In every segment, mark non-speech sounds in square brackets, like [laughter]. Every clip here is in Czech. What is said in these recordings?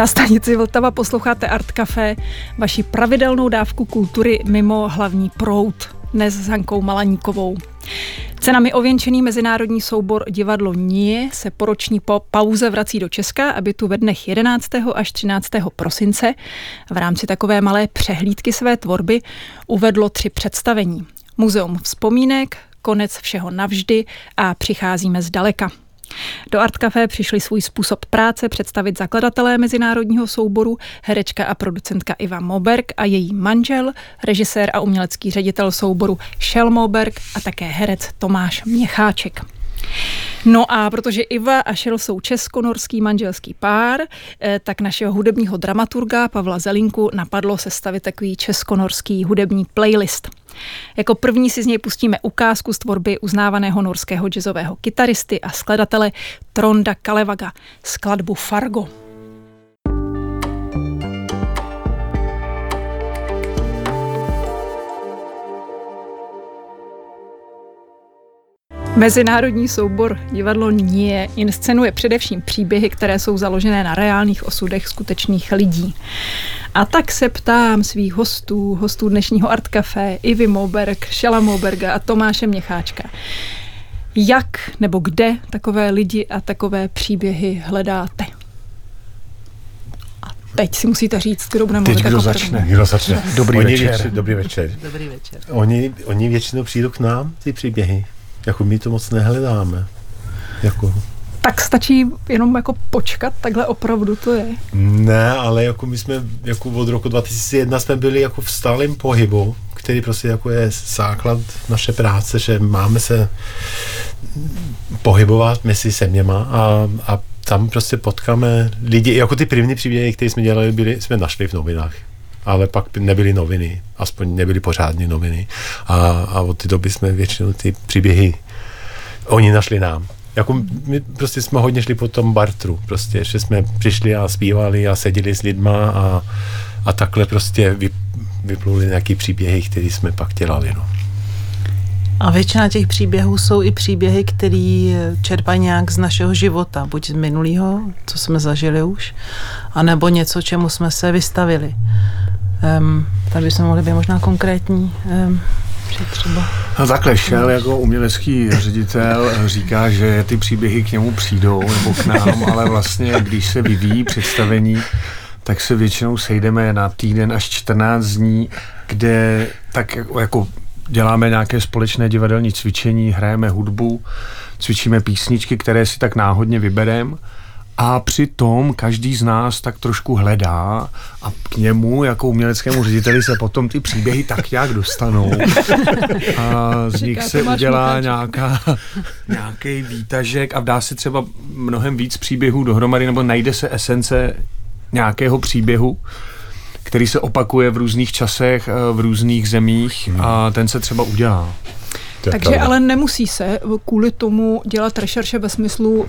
Na stanici Vltava posloucháte Art Café, vaši pravidelnou dávku kultury mimo hlavní prout, dnes s Hankou Malaníkovou. Cenami ověnčený mezinárodní soubor Divadlo Nie se po roční po pauze vrací do Česka, aby tu ve dnech 11. až 13. prosince v rámci takové malé přehlídky své tvorby uvedlo tři představení. Muzeum vzpomínek, konec všeho navždy a přicházíme zdaleka. Do Art Café přišli svůj způsob práce představit zakladatelé mezinárodního souboru, herečka a producentka Iva Moberg a její manžel, režisér a umělecký ředitel souboru Shell Moberg a také herec Tomáš Měcháček. No a protože Iva a Šel jsou česko-norský manželský pár, eh, tak našeho hudebního dramaturga Pavla Zelinku napadlo sestavit takový česko-norský hudební playlist. Jako první si z něj pustíme ukázku z tvorby uznávaného norského jazzového kytaristy a skladatele Tronda Kalevaga, skladbu Fargo. Mezinárodní soubor divadlo Nie inscenuje především příběhy, které jsou založené na reálných osudech skutečných lidí. A tak se ptám svých hostů, hostů dnešního Art Café, Ivy Moberg, Šela Moberga a Tomáše Měcháčka. Jak nebo kde takové lidi a takové příběhy hledáte? A teď si musíte říct, kdo bude mluvit Teď kdo začne? první. Kdo začne? Dobrý oni večer. Větši, dobrý večer. Dobrý večer. Oni, oni většinou přijdou k nám, ty příběhy. Jako my to moc nehledáme. Jako, Tak stačí jenom jako počkat, takhle opravdu to je. ne, ale jako my jsme jako od roku 2001 jsme byli jako v stálém pohybu, který prostě jako je základ naše práce, že máme se pohybovat mezi zeměma a, a tam prostě potkáme lidi, jako ty první příběhy, které jsme dělali, byli, jsme našli v novinách. Ale pak nebyly noviny, aspoň nebyly pořádné noviny. A, a od té doby jsme většinou ty příběhy oni našli nám. Jako my prostě jsme hodně šli po tom bartru, prostě, že jsme přišli a zpívali a seděli s lidma a, a takhle prostě vy, vypluli nějaký příběhy, které jsme pak dělali. No. A většina těch příběhů jsou i příběhy, které čerpají nějak z našeho života, buď z minulého, co jsme zažili už, anebo něco, čemu jsme se vystavili. Um, tady bychom mohli být možná konkrétní. Um, třeba No takhle šel jako umělecký ředitel říká, že ty příběhy k němu přijdou nebo k nám, ale vlastně když se vyvíjí představení, tak se většinou sejdeme na týden až 14 dní, kde tak jako děláme nějaké společné divadelní cvičení, hrajeme hudbu, cvičíme písničky, které si tak náhodně vybereme a přitom každý z nás tak trošku hledá a k němu jako uměleckému řediteli se potom ty příběhy tak nějak dostanou. [laughs] A z nich se udělá nějaká, nějaký výtažek a dá se třeba mnohem víc příběhů dohromady, nebo najde se esence nějakého příběhu, který se opakuje v různých časech, eh, v různých zemích a ten se třeba udělá. To Takže pravda. ale nemusí se kvůli tomu dělat rešerše ve smyslu uh,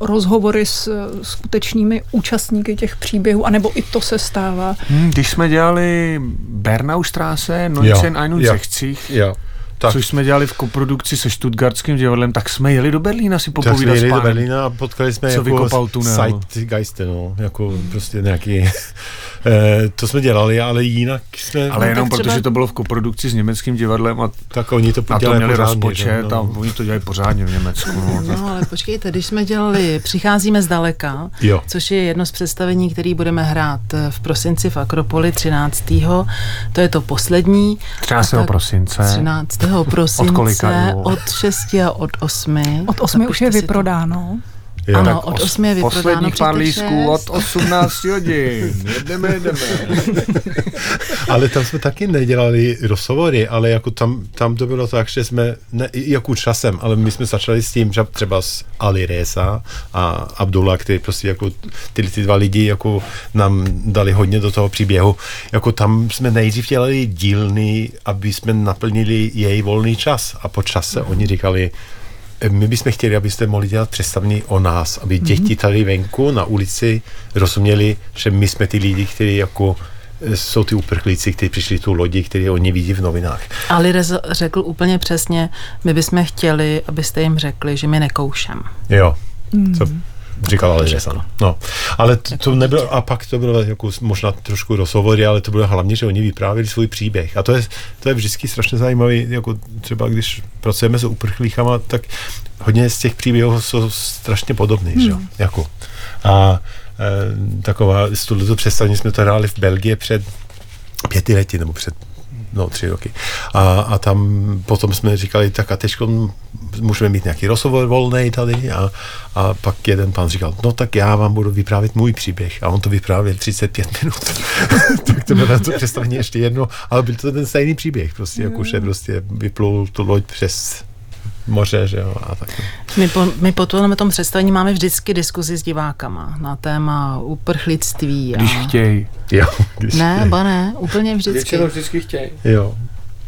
rozhovory s uh, skutečnými účastníky těch příběhů, anebo i to se stává. Hmm, když jsme dělali Bernaustrasse, Jo, 1961, Jo. Tak, což jsme dělali v koprodukci se Stuttgartským divadlem, tak jsme jeli do Berlína si tak jsme popovídat s jeli do. Berlína a potkali jsme Co jako vykopal tunel. Zeitgeiste, no, jako prostě nějaký, to jsme dělali, ale jinak jsme, Ale jenom tak třeba- protože to bylo v koprodukci s německým divadlem a tak oni to na to dělají měli pořádně, rozpočet že? a oni to dělají pořádně v Německu. No, tak. No, ale počkejte, když jsme dělali Přicházíme zdaleka, Jo. což je jedno z představení, který budeme hrát v prosinci v Akropoli 13. To je to poslední. 13. A tak- prosince. 13. prosince. Od kolika? Od 6 a od 8. Od osmi už je vyprodáno. Jo. Ano, Tak od os- 8 je vyprodáno. Posledních pár šest. od 18 hodin. Jedeme, jedeme. [laughs] Ale tam jsme taky nedělali rozhovory, ale jako tam, tam to bylo tak, že jsme, ne, jako časem, ale my jsme začali s tím, že třeba s Ali Reza a Abdullah, který prostě jako ty, ty dva lidi jako nám dali hodně do toho příběhu. Jako tam jsme nejdřív dělali dílny, aby jsme naplnili její volný čas a po čase oni říkali, "E, my bychom chtěli, abyste mohli dělat představení o nás, aby děti tady venku na ulici rozuměli, že my jsme ty lidi, kteří jako e, jsou ty uprchlíci, kteří přišli tu lodi, který oni vidí v novinách. Ali Reza řekl úplně přesně, my bychom chtěli, abyste jim řekli, že my nekoušem. Jo. Co, Říkal ale Řekl. No. Ale to, to nebylo, a pak to bylo jako možná trošku rozhovory, ale to bylo hlavně, že oni vyprávěli svůj příběh. A to je, to je vždycky strašně zajímavé, jako třeba když pracujeme s uprchlíkama, tak hodně z těch příběhů jsou strašně podobné, hmm. že? Jako. A e, taková, z tohoto představení jsme to hráli v Belgii před pěti lety, nebo před no tři roky. A, a tam potom jsme říkali, tak a teď můžeme mít nějaký rozhovor volný tady a, a pak jeden pan říkal, no tak já vám budu vyprávět můj příběh a on to vyprávěl 35 [laughs] minut. [laughs] tak to bylo to představení ještě jedno, ale byl to ten stejný příběh, prostě jako že prostě vyplul tu loď přes moře, že jo, a tak. My po, my po tom, tom představení máme vždycky diskuzi s divákama na téma uprchlictví. A... Když chtějí. Jo, když ne, chtěj. ba ne, úplně vždycky. Většinou vždycky chtějí. Jo.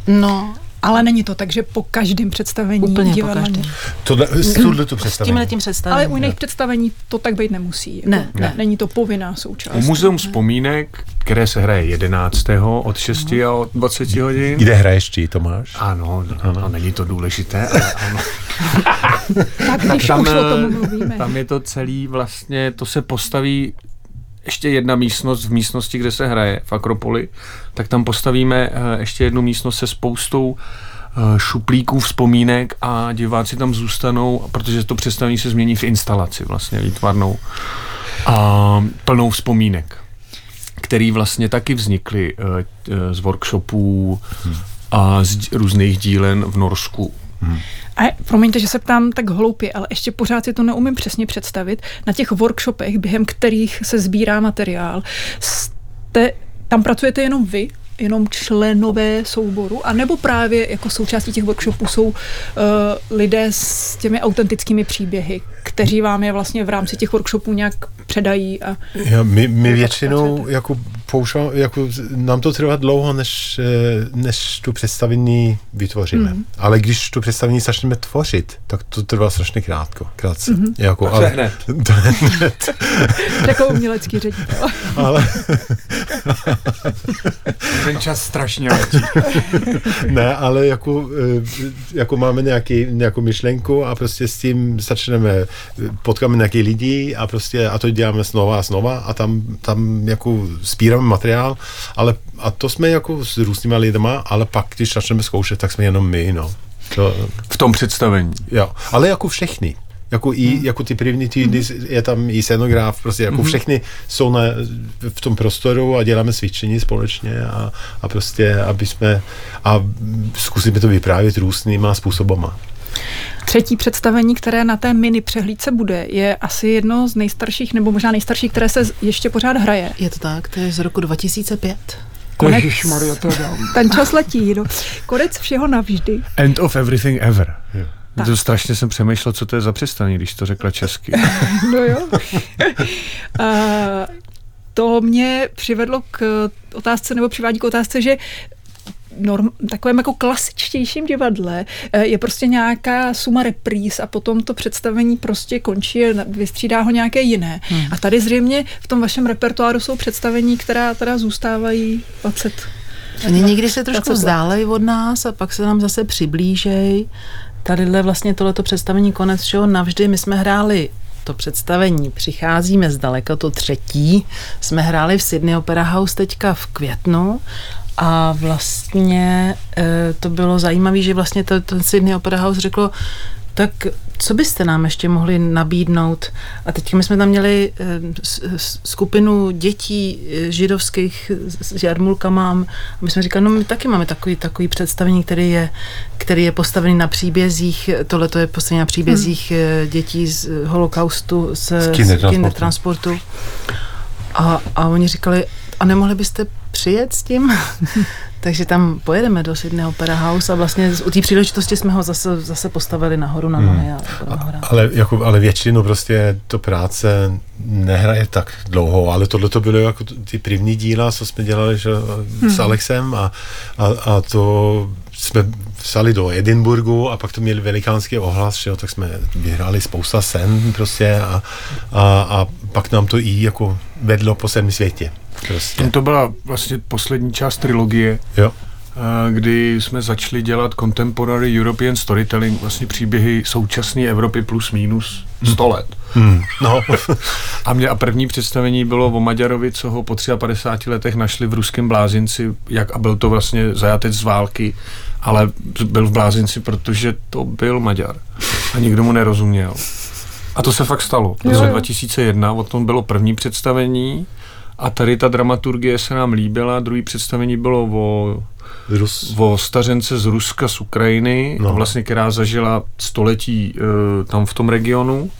No, ale není to tak, že po každém představení Úplně po každém. Tohle, s tohle to představení. S tím představením. Ale u jiných představení to tak být nemusí. Jako, ne, ne. Není to povinná součást. Muzeum vzpomínek, které se hraje 11. od 6 a od 20 hodin. Kde hraješ ty, Tomáš? Ano, ano. No, není to důležité, ale [laughs] ano. tak když tam, už o tom mluvíme. Tam je to celý vlastně, to se postaví ještě jedna místnost v místnosti, kde se hraje v Akropoli, tak tam postavíme eh, ještě jednu místnost se spoustou eh, šuplíků vzpomínek a diváci tam zůstanou, protože to představení se změní v instalaci vlastně výtvarnou a plnou vzpomínek, který vlastně taky vznikly eh, z workshopů hmm. a z různých dílen v Norsku. Hmm. A promiňte, že se ptám tak hloupě, ale ještě pořád si to neumím přesně představit. Na těch workshopech, během kterých se sbírá materiál, jste, tam pracujete jenom vy, jenom členové souboru, a nebo právě jako součástí těch workshopů jsou uh, lidé s těmi autentickými příběhy, kteří vám je vlastně v rámci těch workshopů nějak předají. A ja, my, my většinou jako používám, jako nám to trvá dlouho, než, eh, než tu představení vytvoříme. Mm. Ale když tu představení začneme tvořit, tak to trvá strašně krátko, krátce. Mm-hmm. Jako, ale, hned. [laughs] To hned. [laughs] Jako umělecký ředitel. [laughs] ale... Ten čas strašně letí. ne, ale jako, eh, jako máme nějaký, nějakou myšlenku a prostě s tím začneme, potkáme nějaký lidi a prostě a to děláme znova a znova a tam, tam jako spíráme materiál, ale a to jsme jako s různýma lidma, ale pak, když začneme zkoušet, tak jsme jenom my, no. To, v tom představení. Jo, ale jako všechny. Jako, i, hmm. jako ty první týdny hmm. je tam i scenograf, prostě jako hmm. všechny jsou na, v tom prostoru a děláme cvičení společně a, a prostě, aby jsme a zkusíme to vyprávět různýma způsobama. Třetí představení, které na té mini přehlídce bude, je asi jedno z nejstarších, nebo možná nejstarší, které se ještě pořád hraje. Je to tak, to je z roku 2005. Konec, Maria, to [laughs] ten čas letí, no. Konec všeho navždy. End of everything ever. Yeah. To strašně jsem přemýšlel, co to je za představení, když to řekla česky. [laughs] no jo. uh, [laughs] to mě přivedlo k otázce, nebo přivádí k otázce, že norm, takovém jako klasičtějším divadle eh, je prostě nějaká suma repríz a potom to představení prostě končí a vystřídá ho nějaké jiné. Hmm. A tady zřejmě v tom vašem repertoáru jsou představení, která teda zůstávají 20 Oni někdy se trošku vzdálejí od nás a pak se nám zase přiblížejí. Tadyhle vlastně tohleto představení konec všeho navždy. My jsme hráli to představení Přicházíme zdaleka, to třetí. Jsme hráli v Sydney Opera House teďka v květnu a vlastně e, to bylo zajímavé, že vlastně to, to Sydney Opera House řeklo, tak co byste nám ještě mohli nabídnout? A teď my jsme tam měli e, skupinu dětí e, židovských s jarmulkama a my jsme říkali, no my taky máme takový, takový představení, který je, který je postavený na příbězích, tohle to je postavený na příbězích hmm. dětí z holokaustu, z, z kindertransportu. A, a oni říkali, a nemohli byste přijet s tím? [laughs] Takže tam pojedeme do Sydney Opera House a vlastně u té příležitosti jsme ho zase, zase postavili nahoru na nohy. Hmm. A, ale, jako, ale většinou prostě to práce nehraje tak dlouho, ale tohle to bylo jako ty první díla, co jsme dělali že, hmm. s Alexem a, a, a to jsme vsali do Edinburgu a pak to měli velikánský ohlas, že jo, tak jsme vyhráli spousta sen prostě a, a, a pak nám to i jako vedlo po celém světě. Prostě. To byla vlastně poslední část trilogie, jo. kdy jsme začali dělat contemporary European storytelling, vlastně příběhy současné Evropy plus minus 100 let. Hmm. No. [laughs] A mě a první představení bylo o Maďarovi, co ho po 53 letech našli v ruském blázinci, jak a byl to vlastně zajatec z války, ale byl v blázinci, protože to byl Maďar. A nikdo mu nerozuměl. A to se fakt stalo. V roce 2001 o tom bylo první představení a tady ta dramaturgie se nám líbila. Druhý představení bylo o, Rus. o stařence z Ruska, z Ukrajiny, No. vlastně, která zažila století e, tam v tom regionu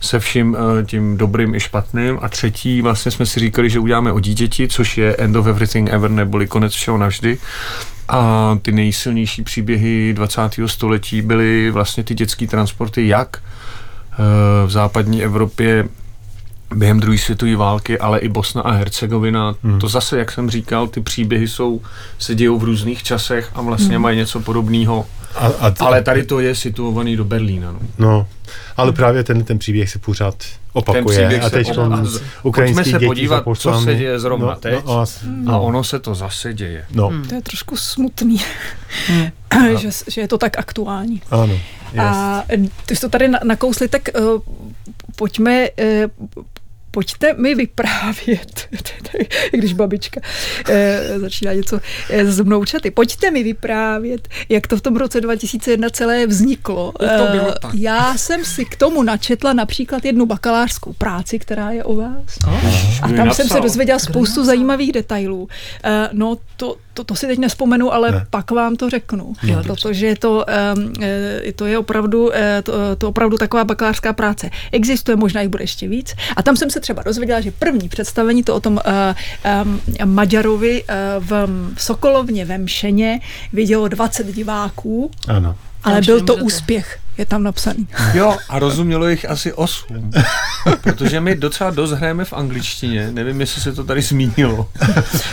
se vším e, tím dobrým i špatným. A třetí vlastně jsme si říkali, že uděláme o dítěti, což je End of Everything Ever, neboli konec všeho navždy. A ty nejsilnější příběhy 20. století byly vlastně ty dětské transporty, jak eh, v západní Evropě během druhé světové války, ale i Bosna a Hercegovina. Hmm. To zase, jak jsem říkal, ty příběhy jsou, se dějou v různých časech a vlastně hmm. mají něco podobného. A, a, Ale tady to je situovaný do Berlína. No. No, ale právě ten, ten příběh se pořád opakuje. příběh a se teď opakuje. tom Pojďme se děti podívat, co se děje zrovna no, teď. No, a, A no, ono se to zase děje. no, To je trošku smutný, [laughs] že, že je to tak aktuální. ano. Yes. A ty jsi to tady na- nakousli, tak uh, pojďme, uh, pojďte mi vyprávět, [laughs] když babička uh, začíná něco uh, z mnoučaty, pojďte mi vyprávět, jak to v tom roce 2001 celé vzniklo. To bylo Eh, tak. Já jsem si k tomu načetla například jednu bakalářskou práci, která je o vás. A ji tam jsem se dozvěděla spoustu zajímavých detailů. Uh, no, to, to, to si teď nespomenu, ale Ne. pak vám to řeknu. Jo, protože to, um, eh, to je opravdu, eh, to, to opravdu taková bakalářská práce. Existuje, možná jich bude ještě víc. A tam jsem se třeba dozvěděla, že první představení to o tom uh, um, Maďarovi uh, v, v Sokolovně ve Mšeně vidělo 20 diváků, ano. Ale byl to úspěch. Je tam napsaný. Jo, a rozumělo jich asi osm. Protože my docela dost hrajeme v angličtině, nevím, jestli se to tady zmínilo.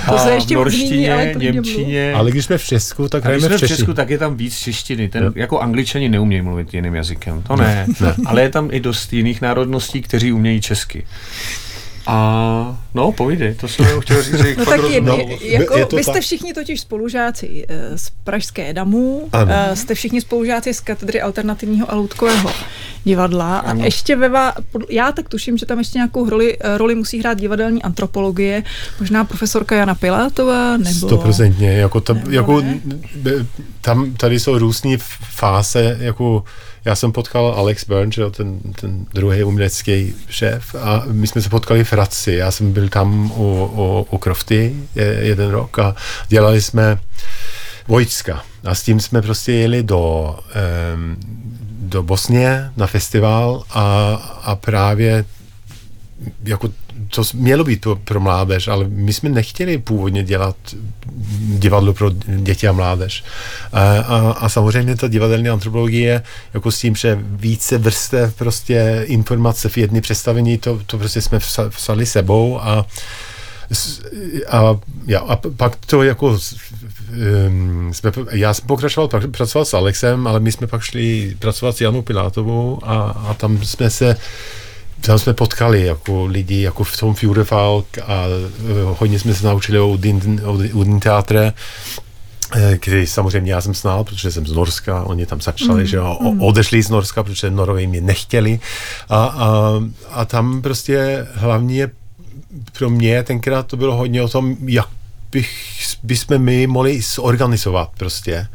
To se A ještě v zmíní, ale norštině, bylo. němčině. Ale když jsme v Česku, tak a když hrajeme jsme v. Česku, tak je tam víc češtiny. Ten, Jo. jako angličani neumějí mluvit jiným jazykem, to ne. Ne. Ale je tam i dost jiných národností, kteří umějí česky. A no, povídej, to jsem jenom chtěl říct, No tak je, je, jako, je to vy jste tak. všichni totiž spolužáci eh, z Pražské damu, Ano. eh, jste všichni spolužáci z katedry alternativního a loutkového divadla a Ano. ještě ve vá, pod- já tak tuším, že tam ještě nějakou roli, eh, roli musí hrát divadelní antropologie, možná profesorka Jana Pilátová, nebo... Stoprocentně, jako, tam, Nebo jako ne? tam, tady jsou různé fáze, jako já jsem potkal Alex Burns, ten, ten druhý umělecký šéf a my jsme se potkali v Hradci, já jsem byl tam u, u, u Krofty je, jeden rok a dělali jsme Vojtska a s tím jsme prostě jeli do, um, do Bosně na festival a, a právě jako to mělo být pro, pro mládež, ale my jsme nechtěli původně dělat divadlo pro děti a mládež. A, a, samozřejmě ta divadelní antropologie, jako s tím, že více vrstev prostě informace v jedné představení, to, to prostě jsme vsa- vzali sebou a a, ja, a pak to jako um, jsme, já jsem pokračoval pra- pracovat s Alexem, ale my jsme pak šli pracovat s Janou Pilátovou a, a tam jsme se tam jsme potkali jako lidi jako v tom Fjordefalk a uh, hodně jsme se naučili o Udin, o Udin teatre, eh, který samozřejmě já jsem znal, protože jsem z Norska, oni tam začali, mm, že o- odešli z Norska, protože Norové mě nechtěli. A, a, a tam prostě hlavně pro mě tenkrát to bylo hodně o tom, jak bych, bychom my mohli zorganizovat prostě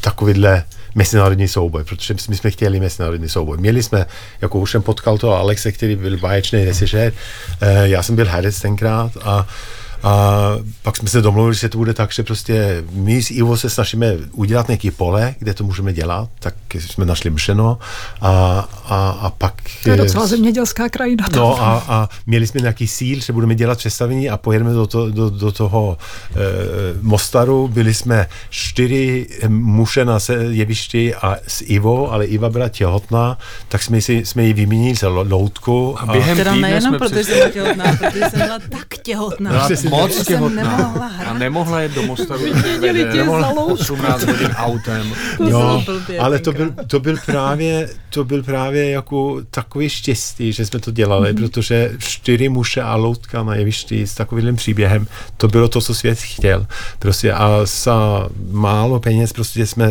takovýhle mezinárodní souboj, protože my jsme chtěli mezinárodní souboj. Měli jsme, jako už jsem potkal toho Alexe, který byl báječný režisér, eh, já jsem byl herec tenkrát a a pak jsme se domluvili, že to bude tak, že prostě my s Ivo se snažíme udělat nějaký pole, kde to můžeme dělat, tak jsme našli Mšeno a, a, a pak... To je docela zemědělská krajina. No a, a měli jsme nějaký síl, že budeme dělat představení a pojedeme do, to, do, do toho e, Mostaru. Byli jsme čtyři muže na se- jevišti a s Ivo, ale Iva byla těhotná, tak jsme, si, jsme ji vyměnili za lo- loutku. A během Teda nejenom, jsme protože jsem byla těhotná, protože jsem byla tak těhotná. No, moc těhotná. nemohla A nemohla jet do [laughs] Mostavu. Vyměnili tě za loušku. 18 hodin autem. To Jo, ale to byl, to byl právě, to byl právě jako takový štěstí, že jsme to dělali, mm-hmm. protože čtyři muže a loutka na jevišti s takovým příběhem, to bylo to, co svět chtěl. Prostě a za málo peněz prostě jsme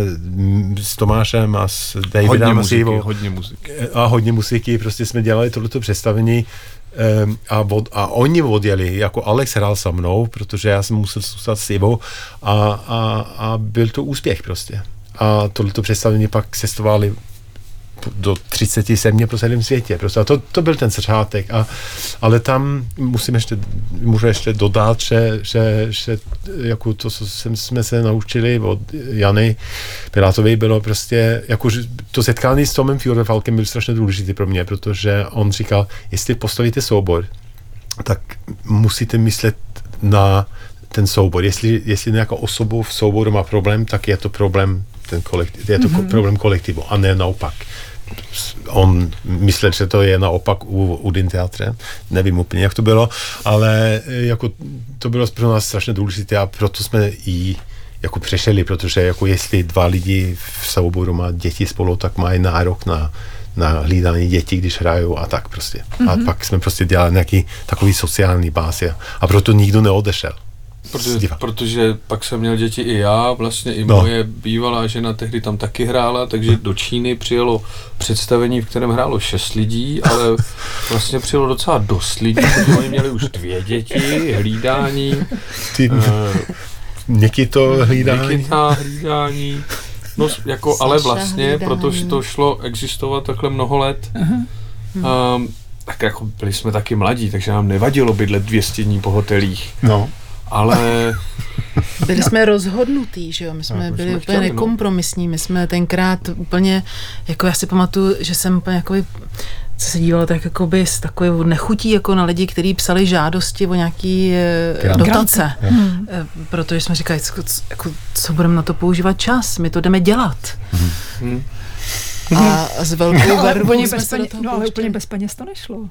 s Tomášem a s Hodně Davidem a muziky, Sivou hodně muziky. a hodně muziky, prostě jsme dělali tohleto představení a, od, a oni odjeli, jako Alex hrál se mnou, protože já jsem musel zůstat s Ivou a, a, a byl to úspěch prostě. A tohleto představení pak cestovali do 30 země po celém světě. Prostě. A to, to byl ten začátek. A, ale tam musím ještě, můžu ještě dodat, že, že, že jako to, co jsem, jsme se naučili od Jany Pilátové, bylo prostě, jako, to setkání s Tomem Fjordefalkem byl strašně důležitý pro mě, protože on říkal, jestli postavíte soubor, tak musíte myslet na ten soubor. Jestli, jestli nějaká osoba v souboru má problém, tak je to problém ten kolektiv, je to mm-hmm. problém kolektivu a ne naopak. On myslel, že to je naopak u, u Din teatre, nevím úplně, jak to bylo, ale eh, jako to bylo pro nás strašně důležité a proto jsme i jako přešeli, protože jako jestli dva lidi v souboru má děti spolu, tak mají nárok na, na hlídání dětí, když hrajou a tak prostě. Mm-hmm. A pak jsme prostě dělali nějaký takový sociální bázi a proto nikdo neodešel. Protože, protože pak jsem měl děti i já, vlastně i No. moje bývalá žena tehdy tam taky hrála, takže do Číny přijelo představení, v kterém hrálo šest lidí, ale [laughs] vlastně přijelo docela dost lidí, protože oni měli už dvě děti, hlídání, Ty, eh, Někdy to hlídání. Nikita, hlídání, no jako, ale vlastně, hlídání. protože to šlo existovat takhle mnoho let, um, tak jako byli jsme taky mladí, takže nám nevadilo bydlet 200 dní po hotelích, No. Ale [laughs] Byli jsme rozhodnutí, že jo, my jsme my byli jsme úplně chtěli, no. nekompromisní, my jsme tenkrát úplně, jako já si pamatuju, že jsem úplně jakoby, co se dívala tak jakoby s takovou nechutí jako na lidi, kteří psali žádosti o nějaký eh, Grant. dotace. Eh, Protože jsme říkali, co, jako, co budeme na to používat čas, my to jdeme dělat. hm, A s velkou ale vervou úplně jsme bez se do toho no, ale úplně bez peněz to nešlo.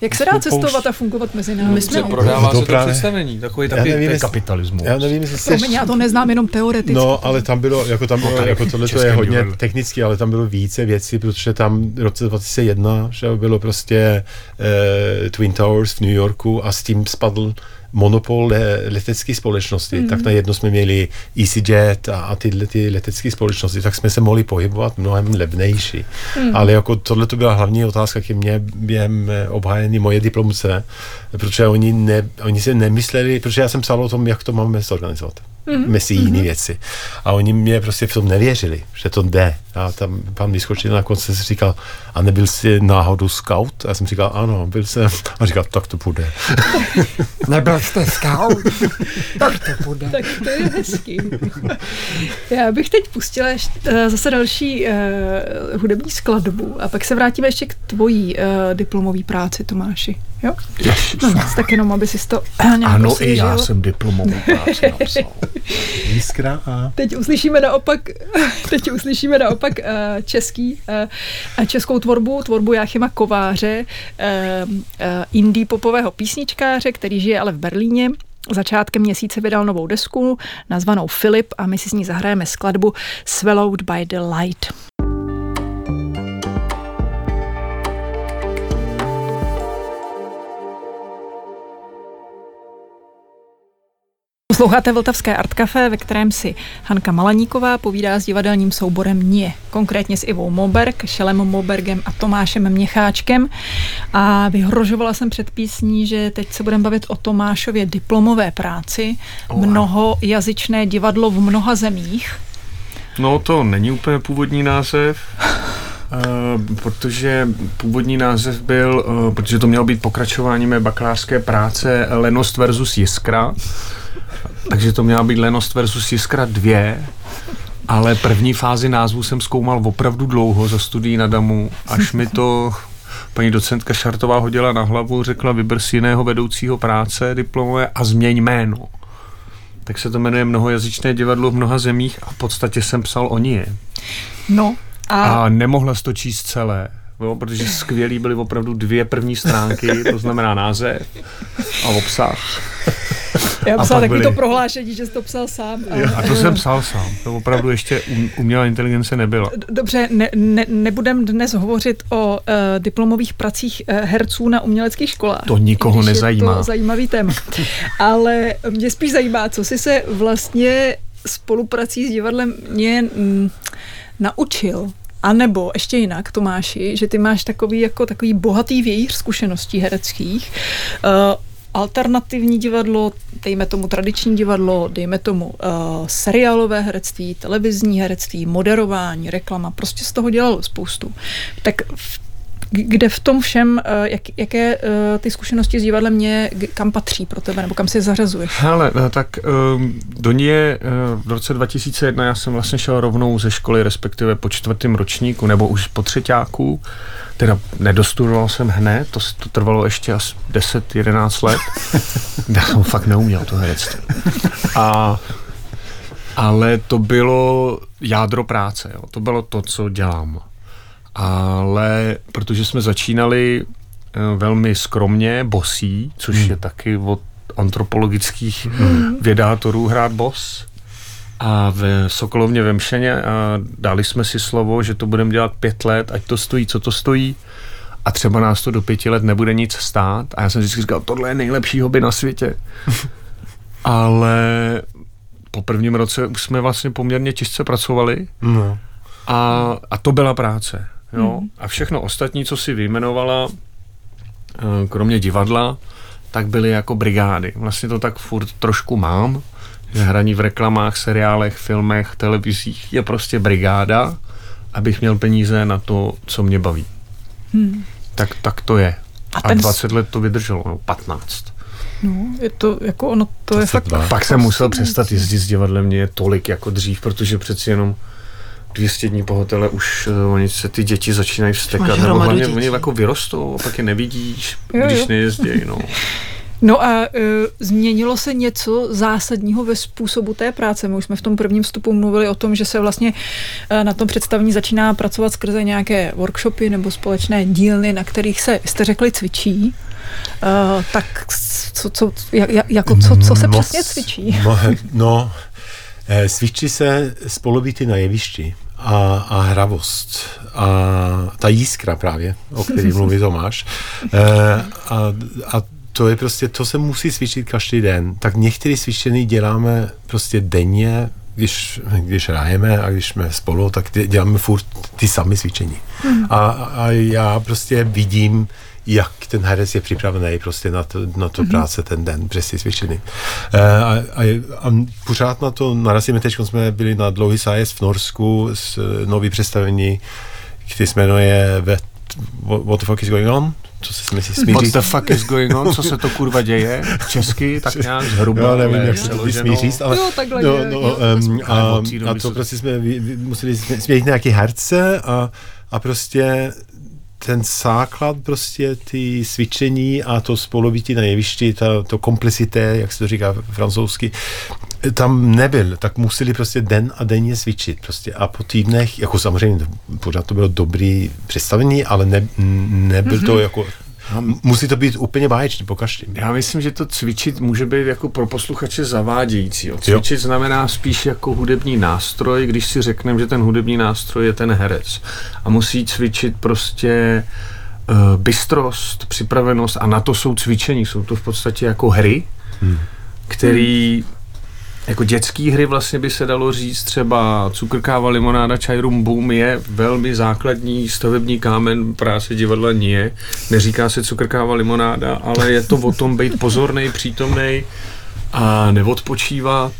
Jak se dá cestovat a fungovat mezinárodně? My jsme- se prodává to se to právě- představení, takový Já taky nevím, kapitalismus. Já nevím, jestli jste... Promiň, já to neznám jenom teoreticky. No, ale tam bylo, jako tam bylo, tady jako tohle to je hodně divadle. technicky, ale tam bylo více věcí, protože tam v roce 2001, že bylo prostě uh, Twin Towers v New Yorku a s tím spadl monopol le, letecké společnosti, mm. tak najednou jsme měli EasyJet a, a tyhle ty letecké společnosti, tak jsme se mohli pohybovat mnohem levnější. Mm. Ale jako tohle to byla hlavní otázka ke mně během eh, obhájení moje diplomce, protože oni, ne, oni si nemysleli, protože já jsem psal o tom, jak to máme zorganizovat. Mm. Mezi jiné věci. A oni mě prostě v tom nevěřili, že to jde. A tam pan vyskočil na konci si říkal, a nebyl jsi náhodou scout? A já jsem říkal, ano, byl jsem. A říkal, tak to bude. [laughs] Nebyl jste scout? [laughs] tak to bude. Tak to je hezký. Já bych teď pustila ještě, eh, zase další uh, hudební skladbu a pak se vrátíme ještě k tvojí uh, diplomové práci, Tomáši. Jo? No nic, tak jenom, aby si to [clears throat] nějak Ano, i já jsem diplomovou práci napsal. [laughs] Jiskra a... Teď uslyšíme naopak, [laughs] teď uslyšíme naopak uh, český, uh, českou tvorbu, tvorbu Jáchyma Kováře, uh, indie popového písničkáře, který žije ale v Berlíně. Začátkem měsíce vydal novou desku nazvanou Filip a my si s ní zahrajeme skladbu Swallowed by the Light. Posloucháte Vltavské Art Café, ve kterém si Hanka Malaníková povídá s divadelním souborem Nie, konkrétně s Ivou Moberg, Šelem Mobergem a Tomášem Měcháčkem. A vyhrožovala jsem před písní, že teď se budeme bavit o Tomášově diplomové práci, mnohojazyčné divadlo v mnoha zemích. No to není úplně původní název, Uh, protože původní název byl, uh, protože to mělo být pokračování mé bakalářské práce Lenost versus Jiskra, takže to měla být Lenost versus Jiskra 2, ale první fázi názvu jsem zkoumal opravdu dlouho za studií na Damu, až mi to paní docentka Šartová hodila na hlavu, řekla vyber si jiného vedoucího práce diplomové a změň jméno. Tak se to jmenuje mnohojazyčné divadlo v mnoha zemích a v podstatě jsem psal o ní. No a, A nemohla to číst celé, jo, protože skvělý byly opravdu dvě první stránky, to znamená název a obsah. Já A psala pak takový byly- to prohlášení, že jsi to psal sám. A to jsem psal sám. To opravdu ještě um, umělá inteligence nebyla. Dobře, ne, ne, nebudem dnes hovořit o uh, diplomových pracích uh, herců na uměleckých školách. To nikoho nezajímá. Je to zajímavý téma. Ale mě spíš zajímá, co jsi se vlastně spoluprací s divadlem mě mm, naučil. A nebo ještě jinak, Tomáši, že ty máš takový jako takový bohatý vějíř zkušeností hereckých. Uh, alternativní divadlo, dejme tomu tradiční divadlo, dejme tomu uh, seriálové herectví, televizní herectví, moderování, reklama, prostě z toho dělalo spoustu. Tak v, kde v tom všem, uh, jak, jaké uh, ty zkušenosti s divadlem mě, kam patří pro tebe, nebo kam si je zařazuješ? Hele, eh, tak um, do ní je v roce 2001, já jsem vlastně šel rovnou ze školy, respektive po čtvrtém ročníku, nebo už po třetíku, teda nedostudoval jsem hned, to, to trvalo ještě asi 10-11 let. [laughs] já jsem fakt neuměl to herectví. A, ale to bylo jádro práce, jo. to bylo to, co dělám. Ale protože jsme začínali eh, velmi skromně, bosí, což je taky od antropologických vědátorů hrát bos. A v Sokolovně ve Mšeně a dali jsme si slovo, že to budeme dělat pět let, ať to stojí, co to stojí. A třeba nás to do pěti let nebude nic stát. A já jsem vždycky říkal, tohle je nejlepší hobby na světě. [laughs] Ale po prvním roce už jsme vlastně poměrně těžce pracovali No. a, a to byla práce. Jo? A všechno ostatní, co si vyjmenovala, eh, kromě divadla, tak byly jako brigády. Vlastně to tak furt trošku mám, že hraní v reklamách, seriálech, filmech, televizích je prostě brigáda, abych měl peníze na to, co mě baví. Tak, tak to je. A A, ten s- 20 let to vydrželo, no 15. No, je to jako ono, to je fakt... 22. Pak jsem musel přestat jezdit s divadlem, mě je tolik jako dřív, protože přeci jenom 200 dní po hotele už uh, oni se ty děti začínají vstekat, nebo hlavně dětí. oni jako vyrostou a pak je nevidíš, Jo, když jo. nejezdí, no. No a uh, změnilo se něco zásadního ve způsobu té práce? My už jsme v tom prvním vstupu mluvili o tom, že se vlastně uh, na tom představení začíná pracovat skrze nějaké workshopy nebo společné dílny, na kterých se, jste řekli, cvičí. Uh, tak co, co, jak, jak- jako co, co se Moc- přesně cvičí? Mo, no, eh, cvičí se spolubity na jevišti a, a hravost a ta jiskra právě, o které mluví [laughs] Tomáš. Eh, a, a to je prostě, to se musí cvičit každý den. Tak některé cvičení děláme prostě denně, když, když hrajeme a když jsme spolu, tak děláme furt ty samé cvičení. A, a já prostě vidím, jak ten herec je připravený prostě na to, na to práce ten den přes ty cvičení. E, a, a, a pořád na to narazíme, teď jsme byli na dlouhý sájezd v Norsku s eh, nový představení, který se jmenuje What, what the fuck is going on? Co se smí, smí What říct? the fuck is going on? Co se to kurva děje? Česky, tak nějak zhruba. Já nevím, ale jak se to smí říct, ale, Jo, takhle no, no, jo, um, a, a to se- prostě jsme museli jsme- nějaký herce a, a prostě ten základ prostě ty cvičení a to spolubití na jevišti, ta, to komplicité, jak se to říká francouzsky, tam nebyl, tak museli prostě den a denně cvičit prostě. A po týdnech, jako samozřejmě pořád to bylo dobrý představení, ale ne, nebyl to jako, musí to být úplně báječný po každém. Já myslím, že to cvičit může být jako pro posluchače zavádějící. Jo. Cvičit znamená spíš jako hudební nástroj, když si řekneme, že ten hudební nástroj je ten herec. A musí cvičit prostě uh, bystrost, připravenost a na to jsou cvičení. Jsou to v podstatě jako hry, hmm. který jako dětský hry vlastně by se dalo říct třeba cukrkáva, limonáda, čaj, rum, boom je velmi základní stavební kámen práce divadla nie. Neříká se cukrkáva, limonáda, ale je to o tom být pozorný, přítomný a neodpočívat,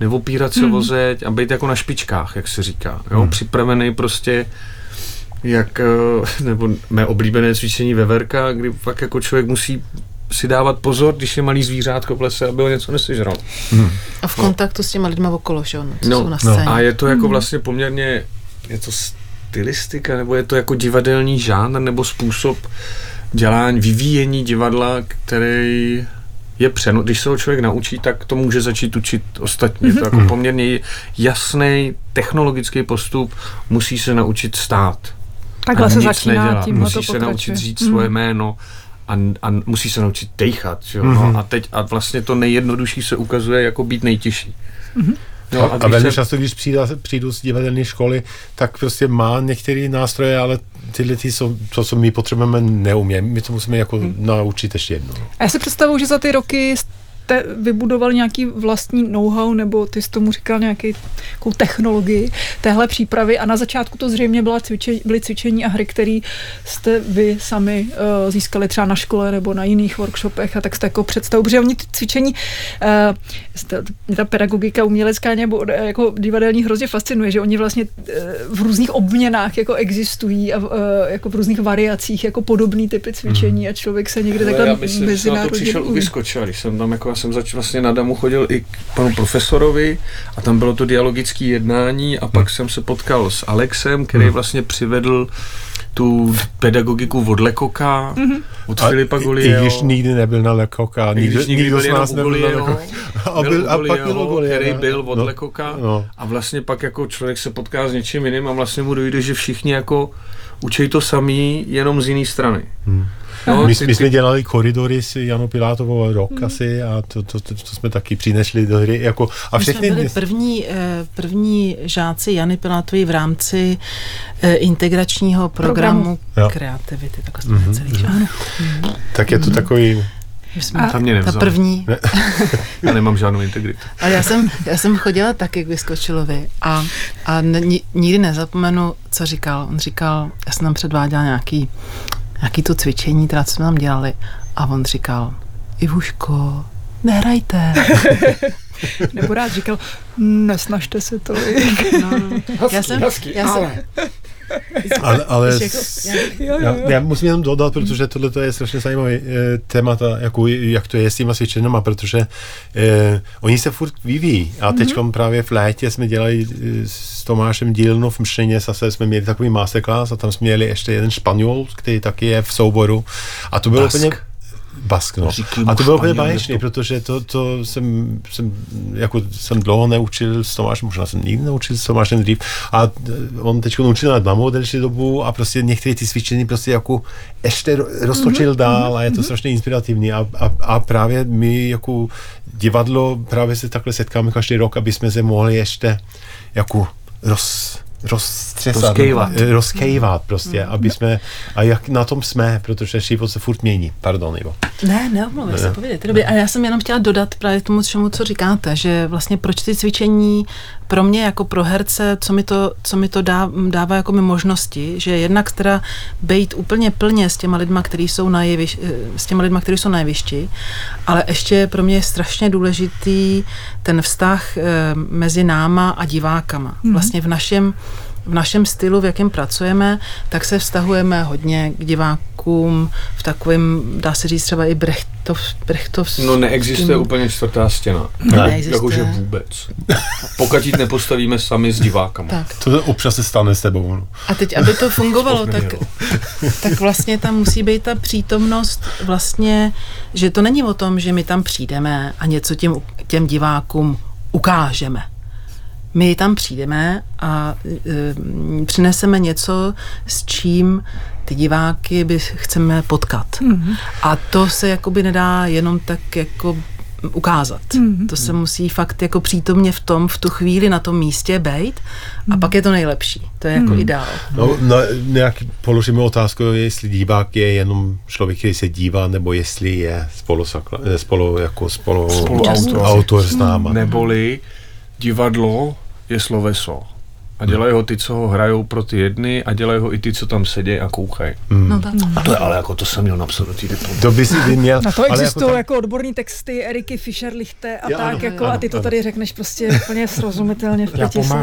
neopírat se o zeď a být jako na špičkách, jak se říká. Jo? Připravený prostě jak, eh, nebo mé oblíbené cvičení veverka, kdy fakt jako člověk musí si dávat pozor, když je malý zvířátko v lese, aby ho něco nesežral. A v kontaktu s těma lidma okolo, že jo, no, co No, jsou na no. scéně. A je to jako vlastně poměrně, je to stylistika, nebo je to jako divadelní žánr, nebo způsob dělání, vyvíjení divadla, který je přeno, když se ho člověk naučí, tak to může začít učit ostatní. Je to jako poměrně jasný technologický postup, musí se naučit stát. Takhle A se nic začíná, nedělat. tímhle to Musíš se naučit pokračuje. říct Mhm. svoje jméno a, a musí se naučit dechat, že jo? Mhm. No, a teď a vlastně to nejjednodušší se ukazuje jako být nejtěžší. No, a, a když velmi se- často, když přijdu, přijdu z divadelní školy, tak prostě má některé nástroje, ale tyhle ty jsou, to, co my potřebujeme, neumíme. My to musíme jako naučit ještě jednou. A já si představuji, že za ty roky jste vybudovali nějaký vlastní know-how, nebo ty jsi tomu říkal nějaký nějakou technologii téhle přípravy a na začátku to zřejmě byla cvičení, byly cvičení a hry, které jste vy sami uh, získali třeba na škole nebo na jiných workshopech a tak jste jako představu, protože oni ty cvičení, uh, ta pedagogika umělecká nebo uh, jako divadelní hrozně fascinuje, že oni vlastně uh, v různých obměnách jako existují a uh, jako v různých variacích jako podobný typy cvičení a člověk se někde takhle já myslím, že jsem na to přišel u. Vyskoča, když jsem tam jako, jsem zač, vlastně na Damu chodil i k panu profesorovi a tam bylo to dialogické jednání a pak jsem se potkal s Alexem, který vlastně přivedl tu pedagogiku od Lekoka, od Filipa I, i Golieho. když nikdy nebyl na Lekoka, když nikdy nikdo byl z nás nebyl na Lekoka. A, byl byl, a pak byl který byl od no, Lekoka No. a vlastně pak jako člověk se potká s něčím jiným a vlastně mu dojde, že všichni jako učí to samý, jenom z jiné strany. Hmm. No, my, ty- my jsme dělali koridory s Janou Pilátovou rok asi a to, to, to, to jsme taky přinesli do hry. Jako, a My jsme všechny... byli první, eh, první žáci Jany Pilátový v rámci eh, integračního programu, Jo. programu kreativity, tak Mhm, celý žánr. tak je to takový... My jsme Tam mě ta první. Já nemám žádnou integritu. [laughs] Ale já jsem, já jsem chodila taky k Vyskočilovi a, a ne, ni- nikdy nezapomenu, co říkal. On říkal, já jsem tam předváděla nějaký, nějaký to cvičení, teda co jsme tam dělali a on říkal, Ivuško, nehrajte. [laughs] Nebo rád říkal, nesnažte se to. No, no. Já jsem, já jsem, Ale, ale Víš, jako, s- já, Jo, já, jo, jo. já musím jenom dodat, protože tohle to je strašně zajímavý e, téma, ta, jako, jak to je s těma cvičenama, protože e, oni se furt vyvíjí. A teď mm-hmm. právě v létě jsme dělali e, s Tomášem dílnu v Mšeně, zase jsme měli takový masterclass a tam jsme měli ještě jeden španěl, který taky je v souboru. A to bylo Bask. úplně Bask, no. Říkli A to bylo úplně to- protože to, to jsem, jsem, jako jsem dlouho neučil s Tomášem, možná jsem nikdy neučil s Tomášem dřív, a e, on teď učil na Damo delší dobu a prostě některé ty cvičení prostě jako ještě ro- roztočil Mhm, dál a je to strašně inspirativní. A, a, a právě my jako divadlo právě se takhle setkáme každý rok, aby jsme se mohli ještě jako roz, rozstřesat, Rozkejvat. eh, rozkejvat prostě, aby jsme, a jak na tom jsme, protože život se furt mění. Pardon, Ivo. Ne, neomluvím se, povědět. A já jsem jenom chtěla dodat právě tomu všemu, co říkáte, že vlastně proč ty cvičení pro mě jako pro herce, co mi to, co mi to dá, dává jako mi možnosti, že jednak teda být úplně plně s těma lidma, kteří jsou na jeviš, eh, s těma lidma, kteří jsou na jevišti, ale ještě pro mě je strašně důležitý ten vztah eh, mezi náma a divákama. Vlastně v našem v našem stylu, v jakém pracujeme, tak se vztahujeme hodně k divákům v takovém, dá se říct třeba i Brechtov, Brechtov No neexistuje úplně čtvrtá stěna. Neexistuje. Jakože vůbec. Pokud ji nepostavíme sami s divákama. Tak. To občas se stane s tebou. No. A teď, aby to [laughs] fungovalo, tak, [laughs] tak vlastně tam musí být ta přítomnost vlastně, že to není o tom, že my tam přijdeme a něco těm, těm divákům ukážeme. My tam přijdeme a e, přineseme něco, s čím ty diváky by chceme potkat. Mm-hmm. A to se jakoby nedá jenom tak jako ukázat. Mm-hmm. To se musí fakt jako přítomně v tom, v tu chvíli na tom místě být a pak je to nejlepší. To je jako mm-hmm. ideál. No, no, nějak položíme otázku, jestli divák je jenom člověk, který se dívá, nebo jestli je spolu, spolu jako spolu, Spoluautor. autor s náma. Neboli divadlo je sloveso. A dělají ho ty, co ho hrajou pro ty jedny a dělají ho i ty, co tam sedí a koukají. No tak. A to je ale jako to jsem měl napsat do té diplomy. To by si by měl. Na to ale existují jako jako, jako odborní texty Eriky Fischerlichte a Jo, tak, ano, jako, ano, a ty to ano. tady řekneš prostě úplně srozumitelně v Já pěti. [laughs]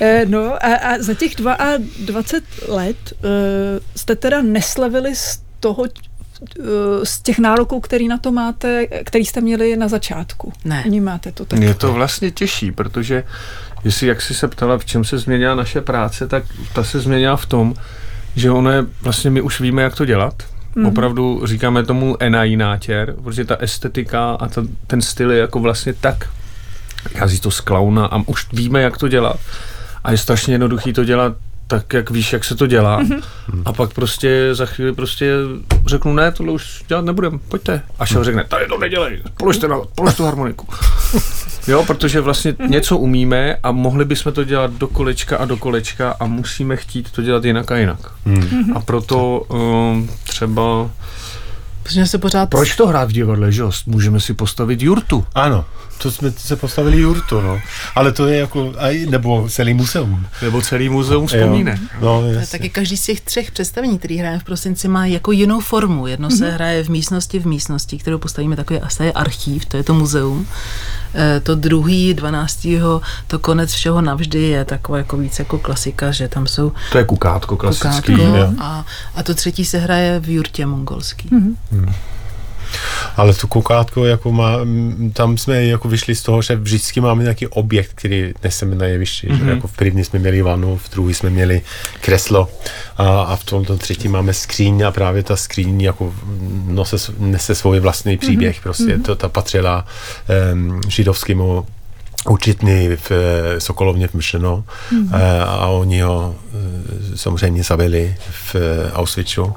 Eh, no a, a za těch 22 let uh, jste teda neslevili z toho, z těch nároků, který na to máte, který jste měli na začátku. Ne. Vnímáte to tak? Mě to vlastně těší, protože jestli, jak jsi se ptala, v čem se změnila naše práce, tak ta se změnila v tom, že ono je, vlastně my už víme, jak to dělat. Mm. Opravdu říkáme tomu NAI nátěr, protože ta estetika a ta, ten styl je jako vlastně tak, vychází to z klauna a už víme, jak to dělat. A je strašně jednoduchý to dělat tak jak víš, jak se to dělá. Mm-hmm. A pak prostě za chvíli prostě řeknu, ne, tohle už dělat nebudem, pojďte. A šel řekne, tady to nedělej, položte, na, polož tu harmoniku. [laughs] jo, protože vlastně mm-hmm. něco umíme a mohli bychom to dělat do kolečka a do kolečka a musíme chtít to dělat jinak a jinak. Mm-hmm. A proto um, třeba Protože se pořád... Proč to hrát v divadle, že Můžeme si postavit jurtu. Ano, to jsme se postavili jurtu, no. Ale to je jako, aj, nebo celý muzeum. Nebo celý muzeum vzpomínek. No, taky každý z těch třech představení, který hrajeme v prosinci, má jako jinou formu. Jedno mm-hmm. se mhm. hraje v místnosti v místnosti, kterou postavíme takový, asi je archív, to je to muzeum. E, to druhý, 12. to konec všeho navždy je takové jako víc jako klasika, že tam jsou... To je kukátko klasický. Kukátko, a, a to třetí se hraje v jurtě mongolský. Mm-hmm. Hmm. Ale tu koukátko, jako má, tam jsme jako vyšli z toho, že vždycky máme nějaký objekt, který neseme na jevišti. Mm-hmm. Jako v první jsme měli vanu, v druhý jsme měli kreslo a, a v tomto třetí máme skříň a právě ta skříň jako nose, nese svůj vlastní příběh. Mm-hmm. Prostě mm-hmm. to ta patřila um, židovskému učitný v eh, Sokolovně v Mšeno mm-hmm. a oni ho eh, samozřejmě zabili v Auschwitzu.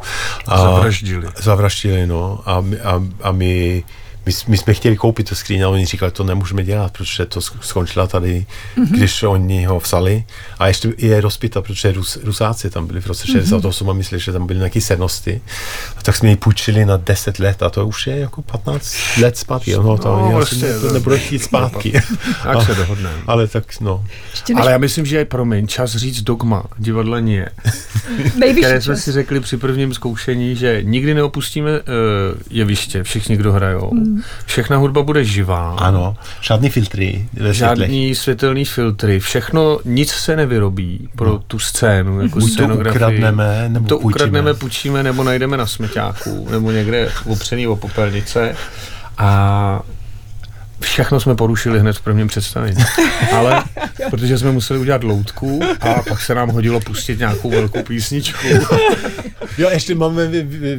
A zavraždili. Zavraždili, no. A, a, a my my, my jsme chtěli koupit to skříň a oni říkali, to nemůžeme dělat, protože to skončila tady, mm-hmm. když oni ho vzali. A ještě je rozpita, protože Rus, Rusáci tam byli v roce 68 mm-hmm. a mysleli, že tam byly nějaké sednosti. A tak jsme ji půjčili na 10 let a to už je jako 15 let zpátky. No, to, no, vlastně, to nebude chtít zpátky. [laughs] Jak se dohodne. Ale tak, no. Ale já myslím, že je pro mě čas říct dogma, divadle nie. [laughs] které jsme si řekli při prvním zkoušení, že nikdy neopustíme uh, jeviště, všichni, kdo hrajou. Mm Všechna hudba bude živá. Ano, žádný filtry. Žádný světelný filtry. Všechno, nic se nevyrobí pro no. tu scénu, jako Buď to ukradneme, nebo To půjčíme. ukradneme, půjčíme, nebo najdeme na smeťáku, nebo někde opřený o popelnice. A Všechno jsme porušili hned v prvním představení. [laughs] Ale protože jsme museli udělat loutku a pak se nám hodilo pustit nějakou velkou písničku. [laughs] Jo, ještě máme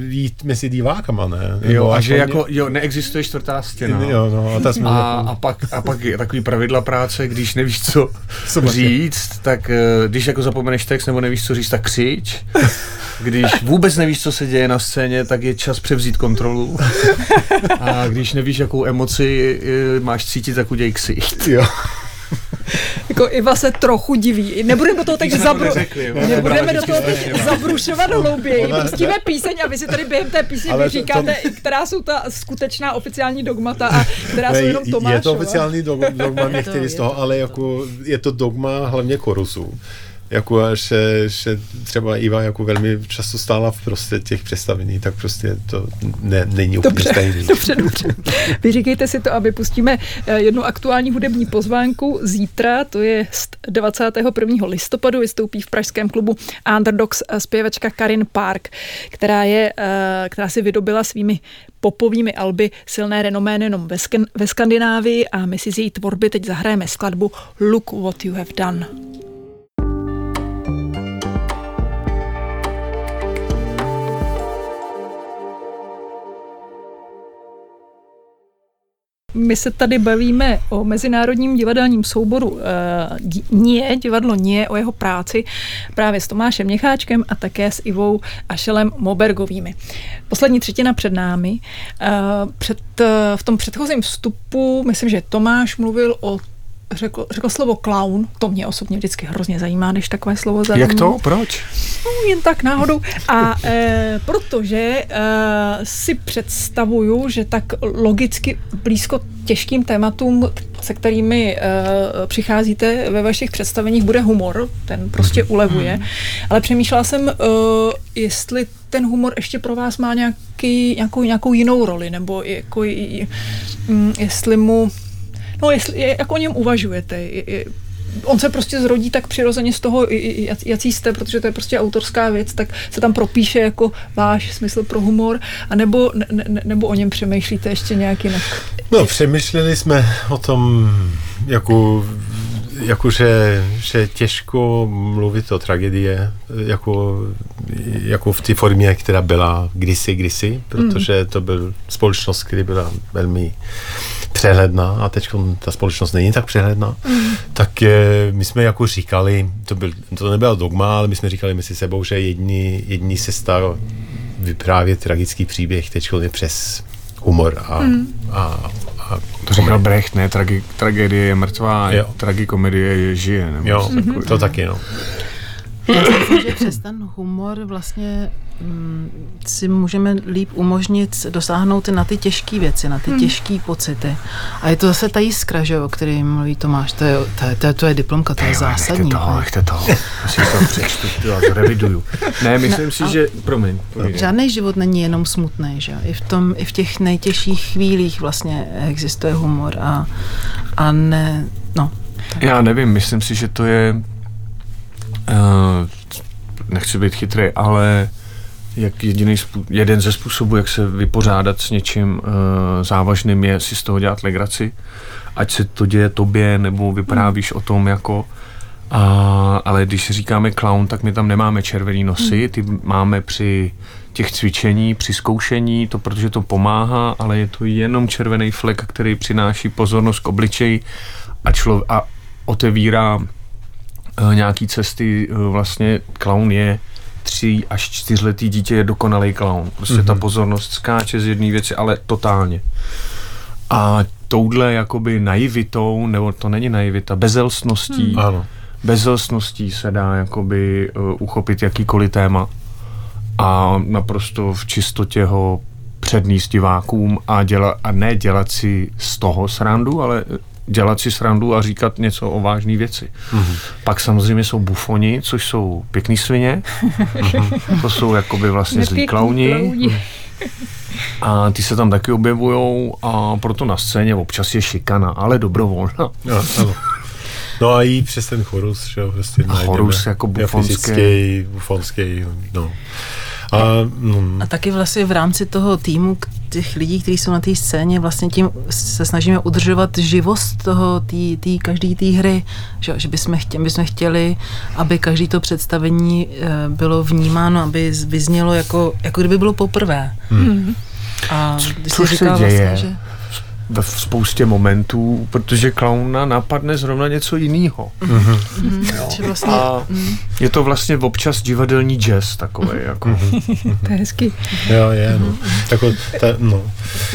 jít mezi divákama, ne? Jo, a že jako, jo, neexistuje čtvrtá stěna. Jo, no, a, jsme a, jako... a, pak, a pak je takový pravidla práce, když nevíš, co, co říct, tak eh, když jako zapomeneš text nebo nevíš, co říct, tak křič. Když vůbec nevíš, co se děje na scéně, tak je čas převzít kontrolu. [laughs] A když nevíš, jakou emoci eh, máš cítit, tak uděj ksicht. Jo. [laughs] jako Iva se trochu diví. Nebudeme do toho teď zabru... Nebudeme do toho teď zabrušovat hlouběji. Pustíme píseň a vy si tady během té písně Ale říkáte, to... která jsou ta skutečná oficiální dogmata a která jsou jenom Tomášova. Je to oficiální dogma [laughs] některý z toho, ale jako je to dogma hlavně korusu jako, že, že třeba Iva jako velmi často stála v prostě těch představení, tak prostě to ne, není úplně dobře, stejný. [laughs] Dobře, dobře. Vyříkejte si to a vypustíme eh, jednu aktuální hudební pozvánku. Zítra, to je 21. listopadu, vystoupí v pražském klubu Underdogs zpěvačka Karin Park, která, je, eh, která si vydobila svými popovými alby silné renomé nejenom ve, ve Skandinávii a my si z její tvorby teď zahrajeme skladbu Look What You Have Done. My se tady bavíme o mezinárodním divadelním souboru uh, Nie, divadlo Nie, o jeho práci právě s Tomášem Měcháčkem a také s Ivou Ašelem Mobergovými. Poslední třetina před námi. Uh, před, uh, v tom předchozím vstupu, myslím, že Tomáš mluvil o řekl, řekl slovo clown, to mě osobně vždycky hrozně zajímá, když takové slovo zajímá. Jak to? Proč? No, jen tak náhodou. A e, protože e, si představuju, že tak logicky blízko těžkým tématům, se kterými e, přicházíte ve vašich představeních, bude humor, ten prostě mhm. ulevuje. Hmm. Ale přemýšlela jsem, e, jestli ten humor ještě pro vás má nějaký, nějakou, nějakou jinou roli, nebo jako, mm, jestli mu No, jestli, jak o něm uvažujete? Je, je, on se prostě zrodí tak přirozeně z toho, jaký jste, protože to je prostě autorská věc, tak se tam propíše jako váš smysl pro humor, a nebo, ne, ne, nebo o něm přemýšlíte ještě nějak jinak? No, přemýšleli jsme o tom, jako jako, že, těžko mluvit o tragédie, jako, jako v té formě, která byla kdysi, kdysi, protože to byl společnost, která byla velmi přehledná a teď ta společnost není tak přehledná, mm. tak je, my jsme jako říkali, to, byl, to nebyl dogma, ale my jsme říkali mezi sebou, že jedni, jedni se star vyprávět tragický příběh teď je přes humor a, mm. a to říkal Brecht, ne? Tragi, tragédie je mrtvá, jo. tragikomedie je žije. Nebo jo, mm-hmm. to taky, no. Já myslím, že přes ten humor vlastně si můžeme líp umožnit dosáhnout na ty těžké věci, na ty hmm. těžké pocity. A je to zase ta jiskra, že, o který mluví Tomáš, to je, to je, to je, to je diplomka, to je jo, zásadní. Nechte to, nechte to, asi to přečtu, to reviduju. Ne, myslím no, si, že, promiň, promiň. Žádný život není jenom smutný, že I v, tom, i v těch nejtěžších chvílích vlastně existuje humor a, a ne, no. Tak. Já nevím, myslím si, že to je uh, nechci být chytrý, ale jak jediný jeden ze způsobů, jak se vypořádat s něčím uh, závažným, je si z toho dělat legraci. Ať se to děje tobě, nebo vyprávíš o tom jako... A, ale když říkáme clown, tak my tam nemáme červený nosy, ty máme při těch cvičení, při zkoušení, to protože to pomáhá, ale je to jenom červený flek, který přináší pozornost k obličeji a, člo, a otevírá uh, nějaký cesty. Uh, vlastně clown je tři až čtyřletý dítě je dokonalý clown. Prostě mm-hmm. ta mhm. pozornost skáče z jedné věci, ale totálně. A touhle jakoby naivitou, nebo to není naivita, bezelstností, mm. ano. bezelstností se dá jakoby uh, uchopit jakýkoliv téma a naprosto v čistotě ho předníst divákům a, děla, a ne dělat si z toho srandu, ale dělat si srandu a říkat něco o vážné věci. Mm-hmm. Pak samozřejmě jsou bufoni, což jsou pěkný svině. mm-hmm. To jsou jakoby vlastně zlí klauni. A ty se tam taky objevují a proto na scéně občas je šikana, ale dobrovolná. No, no a i přes ten chorus, že jo, prostě a chorus jako bufonský. bufonský, no. A, mm. a taky vlastně v rámci toho týmu těch lidí, kteří jsou na té scéně, vlastně tím se snažíme udržovat živost toho, tý, tý, každý té hry, že, že bychom, chtěli, bychom chtěli, aby každý to představení e, bylo vnímáno, aby vyznělo jako, jako kdyby bylo poprvé. Hmm. A když Co se děje? Vlastně, že ve spoustě momentů, protože klauna napadne zrovna něco jiného. Mm-hmm. Mm-hmm. Vlastně, a mm. je to vlastně občas divadelní jazz takový. Mm-hmm. Jako. Mm-hmm. [laughs] to je hezký. Jo, je, no. Tako, ta, no.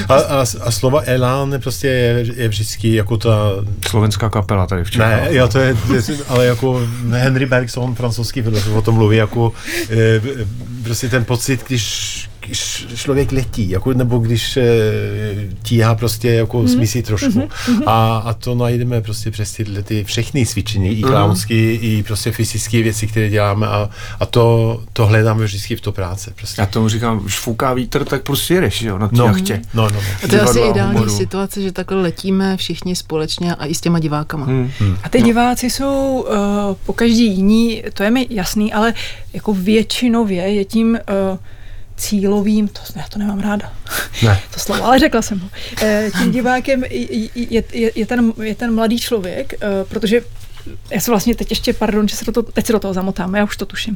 A, a, a slova Elán prostě je, je vždycky jako ta... Slovenská kapela tady v Čechách. Ne, jo, to je, ale jako Henry Bergson, francouzský filozof, o tom mluví jako e, prostě ten pocit, když člověk letí, jako, nebo když e, tíhá prostě jako mm. smysí trošku. Mm-hmm. A, a to najdeme prostě přes tyhle ty všechny cvičení, i klaunský, mm. i prostě fyzické věci, které děláme a, a to, to hledáme vždycky v to práce. Prostě. Já tomu říkám, když fouká vítr, tak prostě jedeš, jo, na no, jachtě. No, no, no. A to je asi ideální humoru. situace, že takhle letíme všichni společně a i s těma divákama. Hmm. Hmm. A ty no. diváci jsou uh, po každý jiný, to je mi jasný, ale jako většinově je tím uh, cílovým, to, já to nemám ráda, ne. [laughs] to slovo, ale řekla jsem ho, eh, tím divákem je, je, je, ten, je ten mladý člověk, eh, protože já se vlastně teď ještě, pardon, že se do toho, teď se do toho zamotám, já už to tuším.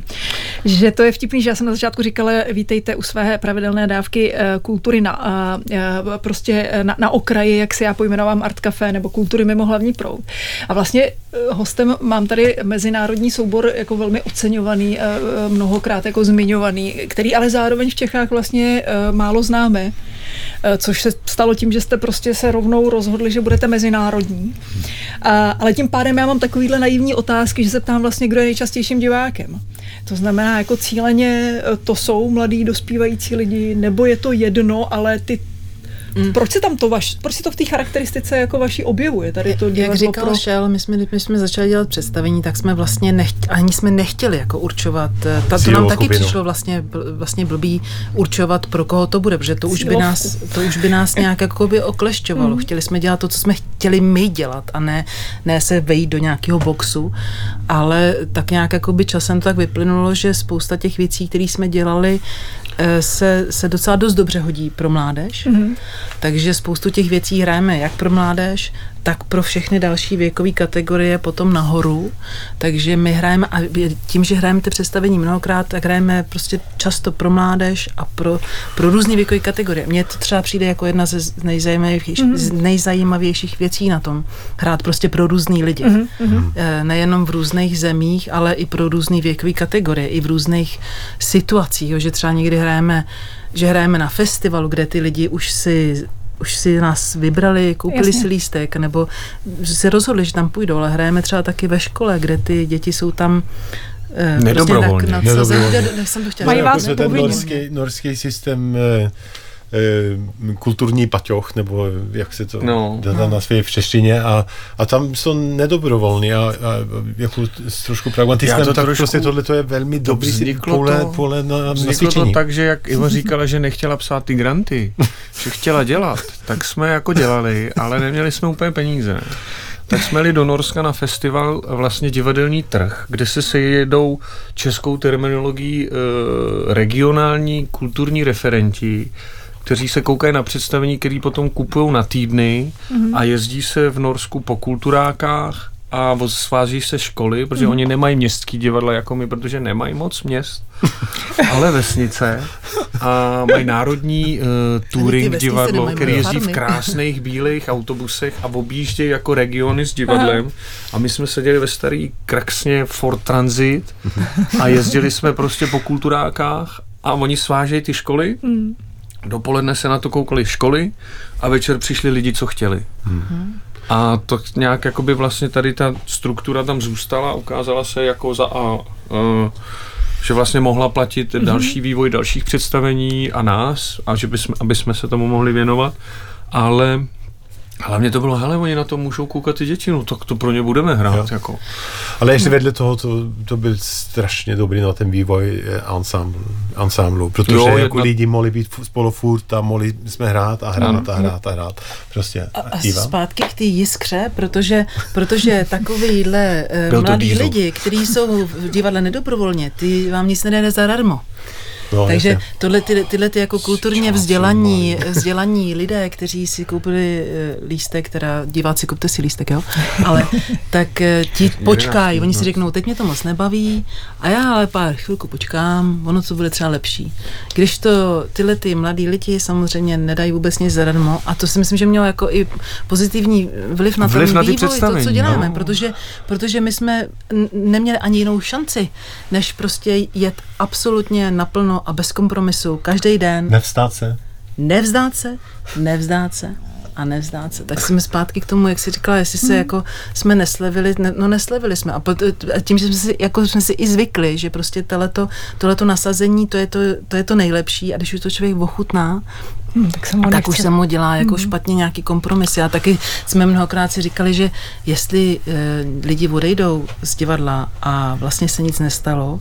Že to je vtipný, že já jsem na začátku říkala, vítejte u své pravidelné dávky uh, kultury na, uh, prostě na, na okraji, jak se já pojmenovám Art Café, nebo kultury mimo hlavní proud. A vlastně hostem mám tady mezinárodní soubor jako velmi oceňovaný, mnohokrát jako zmiňovaný, který ale zároveň v Čechách vlastně málo známe. Eh, což se stalo tím, že jste prostě se rovnou rozhodli, že budete mezinárodní. A, ale tím pádem já mám takovýhle naivní otázky, že se ptám vlastně, kdo je nejčastějším divákem. To znamená, jako cíleně eh, to jsou mladí dospívající lidi, nebo je to jedno, ale ty Mm. Proč se tam to vaš, proč se to v té charakteristice jako vaší objevuje? Tady to Jak říkal pro... Šel, my jsme, my jsme začali dělat představení, tak jsme vlastně nechtěli, ani jsme nechtěli jako určovat, eh, ta, to nám taky skupinu. přišlo vlastně, vlastně blbý určovat, pro koho to bude, protože to už by nás, to už by nás nějak jako by oklešťovalo. Mm. Chtěli jsme dělat to, co jsme chtěli my dělat a ne, ne se vejít do nějakého boxu, ale tak nějak jako by časem tak vyplynulo, že spousta těch věcí, které jsme dělali, se, se docela dost dobře hodí pro mládež. Mm-hmm. Takže spoustu těch věcí hrajeme jak pro mládež, tak pro všechny další věkové kategorie potom nahoru. Takže my hrajeme, a tím, že hrajeme ty představení mnohokrát, tak hrajeme prostě často pro mládež a pro, pro různé věkové kategorie. Mně to třeba přijde jako jedna ze nejzajímavějších, mm. z nejzajímavějších věcí na tom. Hrát prostě pro různý lidi. Mm. Nejenom v různých zemích, ale i pro různé věkové kategorie, i v různých situacích, že třeba někdy hrajeme že hrajeme na festivalu, kde ty lidi už si už si nás vybrali, koupili Jasně. si lístek, nebo se rozhodli, že tam půjdou, ale hrajeme třeba taky ve škole, kde ty děti jsou tam eh, Nedobrovolně. Prostě tak Nedobrovolně. Jsem to chtěla. Mají vás ten norský, norský systém Eh, kulturní paťoch, nebo jak se to no. dá na své v češtině a, a tam jsou nedobrovolní a, a jako s trošku pragmatismem, to tak trošku, prostě tohle to je velmi dobrý pole, to, pole na, vzniklo to tak, že jak Iva říkala, že nechtěla psát ty granty, [laughs] že chtěla dělat, tak jsme jako dělali, ale neměli jsme úplně peníze tak jsme jeli do Norska na festival vlastně divadelní trh, kde se sejedou českou terminologií e, regionální kulturní referenti, kteří se koukají na představení, který potom kupují na týdny mm-hmm. a jezdí se v Norsku po kulturákách a sváží se školy, protože mm. oni nemají městský divadla jako my, protože nemají moc měst, [laughs] ale vesnice a mají národní uh, touring divadlo, který jezdí v krásných bílých autobusech a objíždějí jako regiony s divadlem Aha. a my jsme seděli ve starý kraxně Ford Transit a jezdili jsme prostě po kulturákách a oni svážejí ty školy mm Dopoledne se na to koukali školy a večer přišli lidi, co chtěli. Hmm. A to nějak jakoby vlastně tady ta struktura tam zůstala, ukázala se jako za A, uh, že vlastně mohla platit mm-hmm. další vývoj dalších představení a nás, a že bychom, aby jsme se tomu mohli věnovat, ale Hlavně to bylo, hele, oni na to můžou koukat ty děti, no tak to pro ně budeme hrát. Jako. Ale ještě vedle toho, to, to byl strašně dobrý na ten vývoj ensemble, ensemble protože jo, jako jedna... lidi mohli být spolu furt a mohli jsme hrát a hrát ano. a hrát a hrát. Prostě. A, a zpátky k té jiskře, protože, protože takovýhle uh, mladí lidi, kteří jsou v divadle nedobrovolně, ty vám nic nedá zadarmo. No, Takže jasně. tohle, ty, tyhle ty jako kulturně vzdělaní, vzdělaní lidé, kteří si koupili eh, lístek, teda diváci, kupte si lístek, jo, ale [laughs] tak eh, ti počkají, oni si řeknou, teď mě to moc nebaví a já ale pár chvilku počkám, ono to bude třeba lepší. Když to tyhle ty mladí lidi samozřejmě nedají vůbec nic zadarmo a to si myslím, že mělo jako i pozitivní vliv na vliv ten na vývoj, to, co děláme, no. protože, protože my jsme neměli ani jinou šanci, než prostě jet absolutně naplno a bez kompromisu, každý den. Nevzdát se. Nevzdát se, nevzdát se a nevzdát se. Tak jsme zpátky k tomu, jak jsi říkala, jestli se hmm. jako jsme neslevili, ne, no neslevili jsme. A, pot, a tím, že jsme si, jako jsme si i zvykli, že prostě tohleto, tohleto nasazení, to je to, to je to nejlepší a když už to člověk ochutná, Hmm, tak, se mu tak už se mu dělá jako hmm. špatně nějaký kompromis. A taky jsme mnohokrát si říkali, že jestli e, lidi odejdou z divadla a vlastně se nic nestalo,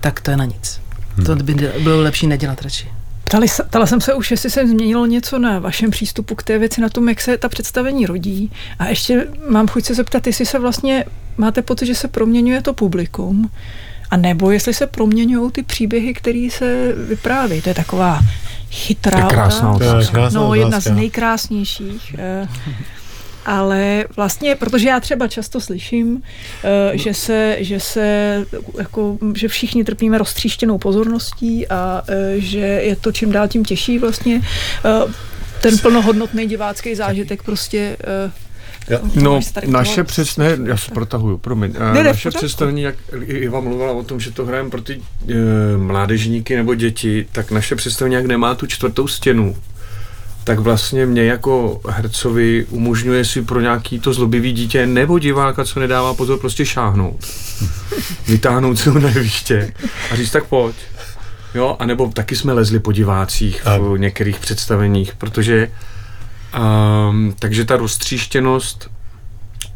tak to je na nic. Hmm. To by bylo lepší nedělat radši. Ptali, ptala jsem se už, jestli se změnilo něco na vašem přístupu k té věci, na tom, jak se ta představení rodí. A ještě mám chuť se zeptat, jestli se vlastně máte pocit, že se proměňuje to publikum, a nebo jestli se proměňují ty příběhy, které se vypráví. To je taková chytrá je krásná otázka. No, jedna z nejkrásnějších. Eh, ale vlastně, protože já třeba často slyším, uh, že se, že se, jako, že všichni trpíme roztříštěnou pozorností a uh, že je to čím dál tím těžší vlastně uh, ten plnohodnotný divácký zážitek prostě uh, já, no, naše přesné, já se protahuju, promiň, ne, ne, naše představení, jak Iva mluvila o tom, že to hrajeme pro ty e, mládežníky nebo děti, tak naše představení, jak nemá tu čtvrtou stěnu, tak vlastně mě jako hercovi umožňuje si pro nějaký to zlobivý dítě nebo diváka, co nedává pozor, prostě šáhnout. [laughs] Vytáhnout se ho na jeviště a říct tak pojď. Jo, anebo taky jsme lezli po divácích v některých představeních, protože um, takže ta roztříštěnost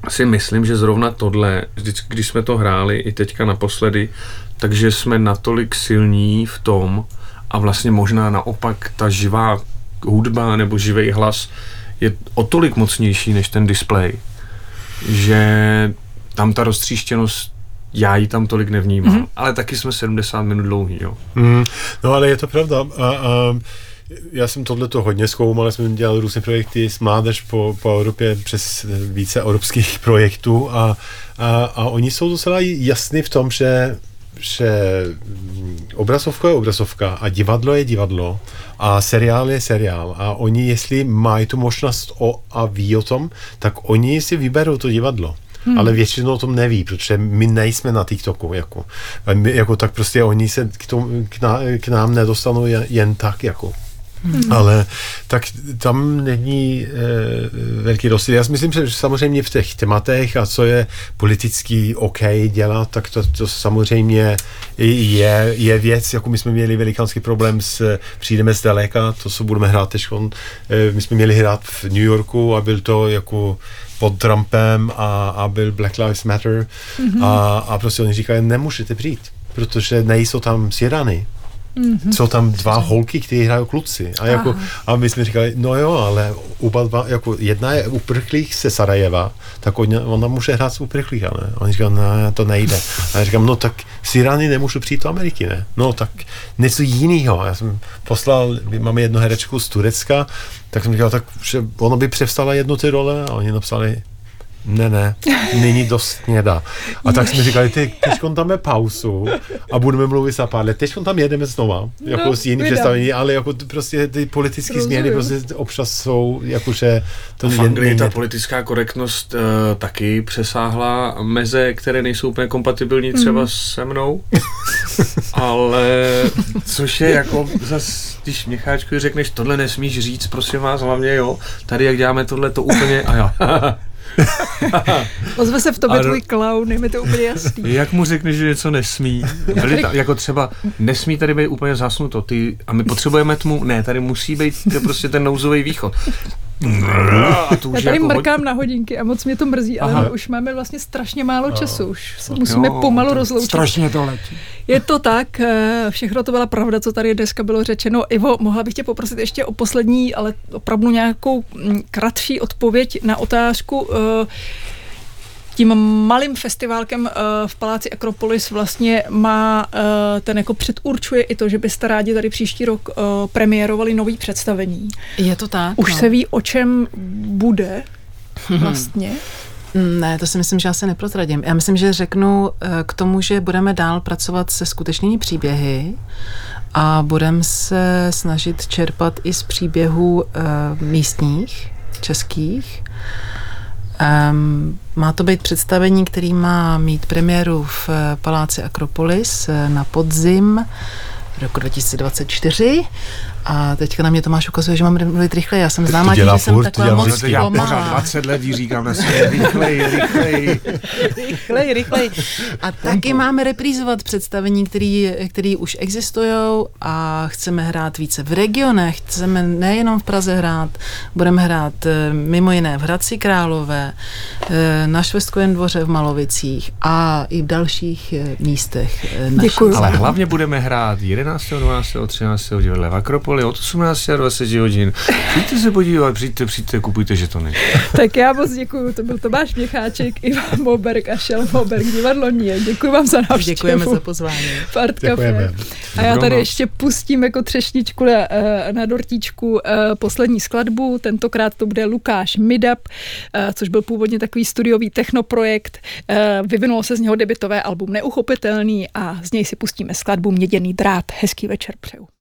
si myslím, že zrovna tohle, vždycky, když jsme to hráli i teďka naposledy, takže jsme natolik silní v tom a vlastně možná naopak ta živá hudba nebo živý hlas je o tolik mocnější než ten display, že tam ta roztříštěnost já ji tam tolik nevnímám, mm-hmm. ale taky jsme 70 minut dlouhý, jo. Mm, no ale je to pravda. A, a já jsem tohle to hodně zkoumal, jsme dělali různé projekty s mládež po, po Evropě přes více evropských projektů a, a, a oni jsou docela jasní v tom, že že obrazovka je obrazovka a divadlo je divadlo a seriál je seriál a oni, jestli mají tu možnost o, a ví o tom, tak oni si vyberou to divadlo. Hmm. Ale většinou o tom neví, protože my nejsme na TikToku. Jako, my, jako tak prostě oni se k, tomu, k, ná, k nám nedostanou jen, jen tak. Jako. Hmm. Ale tak tam není e, velký rozdíl. Já si myslím, že samozřejmě v těch tématech a co je politicky OK dělat, tak to, to samozřejmě je, je věc, jako my jsme měli velikánský problém s přijdeme z daleka, to, co budeme hrát teď, e, my jsme měli hrát v New Yorku a byl to jako pod Trumpem a, a byl Black Lives Matter mm-hmm. a, a prostě oni říkají, nemůžete přijít, protože nejsou tam Sirany. Mm-hmm. Jsou tam dva holky, které hrají kluci. A, jako, a my jsme říkali, no jo, ale oba dva, jako jedna je uprchlík se Sarajeva, tak ona, ona může hrát z uprchlíka, ne? A on říkal, ne, to nejde. A já říkám, no tak z Irány nemůžu přijít do Ameriky, ne? No tak něco jiného. Já jsem poslal, máme jednu herečku z Turecka, tak jsem říkal, tak že ono by převstala jednu ty role a oni napsali, ne, ne, není dost sněda. A tak jsme říkali, ty, teď dáme pauzu a budeme mluvit za pár let. Teď tam jedeme znova, jako no, s jiným představení, ale jako prostě ty politické změny prostě občas jsou, jakože... To v Anglii ta politická korektnost uh, taky přesáhla meze, které nejsou úplně kompatibilní třeba mm. se mnou, ale což je jako zas, když Měcháčku řekneš, tohle nesmíš říct, prosím vás, hlavně jo, tady jak děláme tohle, to úplně, a jo. [laughs] Ozve se v tobě tvůj clown, je mi to úplně jasný. [laughs] Jak mu řekneš, že něco nesmí? Byli tam, [laughs] jako třeba nesmí tady být úplně zasnuto, ty, a my potřebujeme tmu, ne, tady musí být prostě ten nouzový východ. A to Já tady jako mrkám hodně... na hodinky a moc mě to mrzí, ale Aha. už máme vlastně strašně málo času, už se musíme jo, pomalu rozloučit. Strašně to letí. Je to tak, eh, všechno to byla pravda, co tady dneska bylo řečeno. Ivo, mohla bych tě poprosit ještě o poslední, ale opravdu nějakou mm, kratší odpověď na otázku, eh, tím malým festivalkem uh, v Paláci Akropolis vlastně má, uh, ten jako předurčuje i to, že byste rádi tady příští rok uh, premiérovali nový představení. Je to tak. Už no. se ví, o čem bude [laughs] vlastně. Ne, to si myslím, že já se neprozradím. Já myslím, že řeknu k tomu, že budeme dál pracovat se skutečnými příběhy a budeme se snažit čerpat i z příběhů místních, českých. Um, má to být představení, který má mít premiéru v eh, Paláci Akropolis eh, na podzim roku 2024 a teďka na mě Tomáš ukazuje, že mám mluvit rychle. Já jsem známá tím, že jsem taková moc Já pořád 20 let jí říkám na sebe, rychlej, rychlej. rychlej, rychlej. A taky máme reprízovat představení, který, který už existují a chceme hrát více v regionech. Chceme nejenom v Praze hrát, budeme hrát eh, mimo jiné v Hradci Králové, eh, na Švestkovém dvoře v Malovicích a i v dalších eh, místech. Děkuji. Ale hlavně budeme hrát 11., 12., 13. v divadle v Akropoli školy od 18 a 20 hodin. Přijďte se podívat, přijďte, přijďte, kupujte žetony. [laughs] tak já moc děkuji, to byl Tomáš Měcháček, Ivan Moberg a Šel Moberg, divadlo Nie. Děkuji vám za návštěvu. Děkujeme za pozvání. Fart Děkujeme. A já tady ještě pustím jako třešničku na, eh, na dortíčku eh, poslední skladbu. Tentokrát to bude Lukáš Midap, eh, což byl původně takový studiový technoprojekt. Vyvinulo se z něho debitové album Neuchopitelný a z něj si pustíme skladbu Měděný drát. Hezký večer přeju.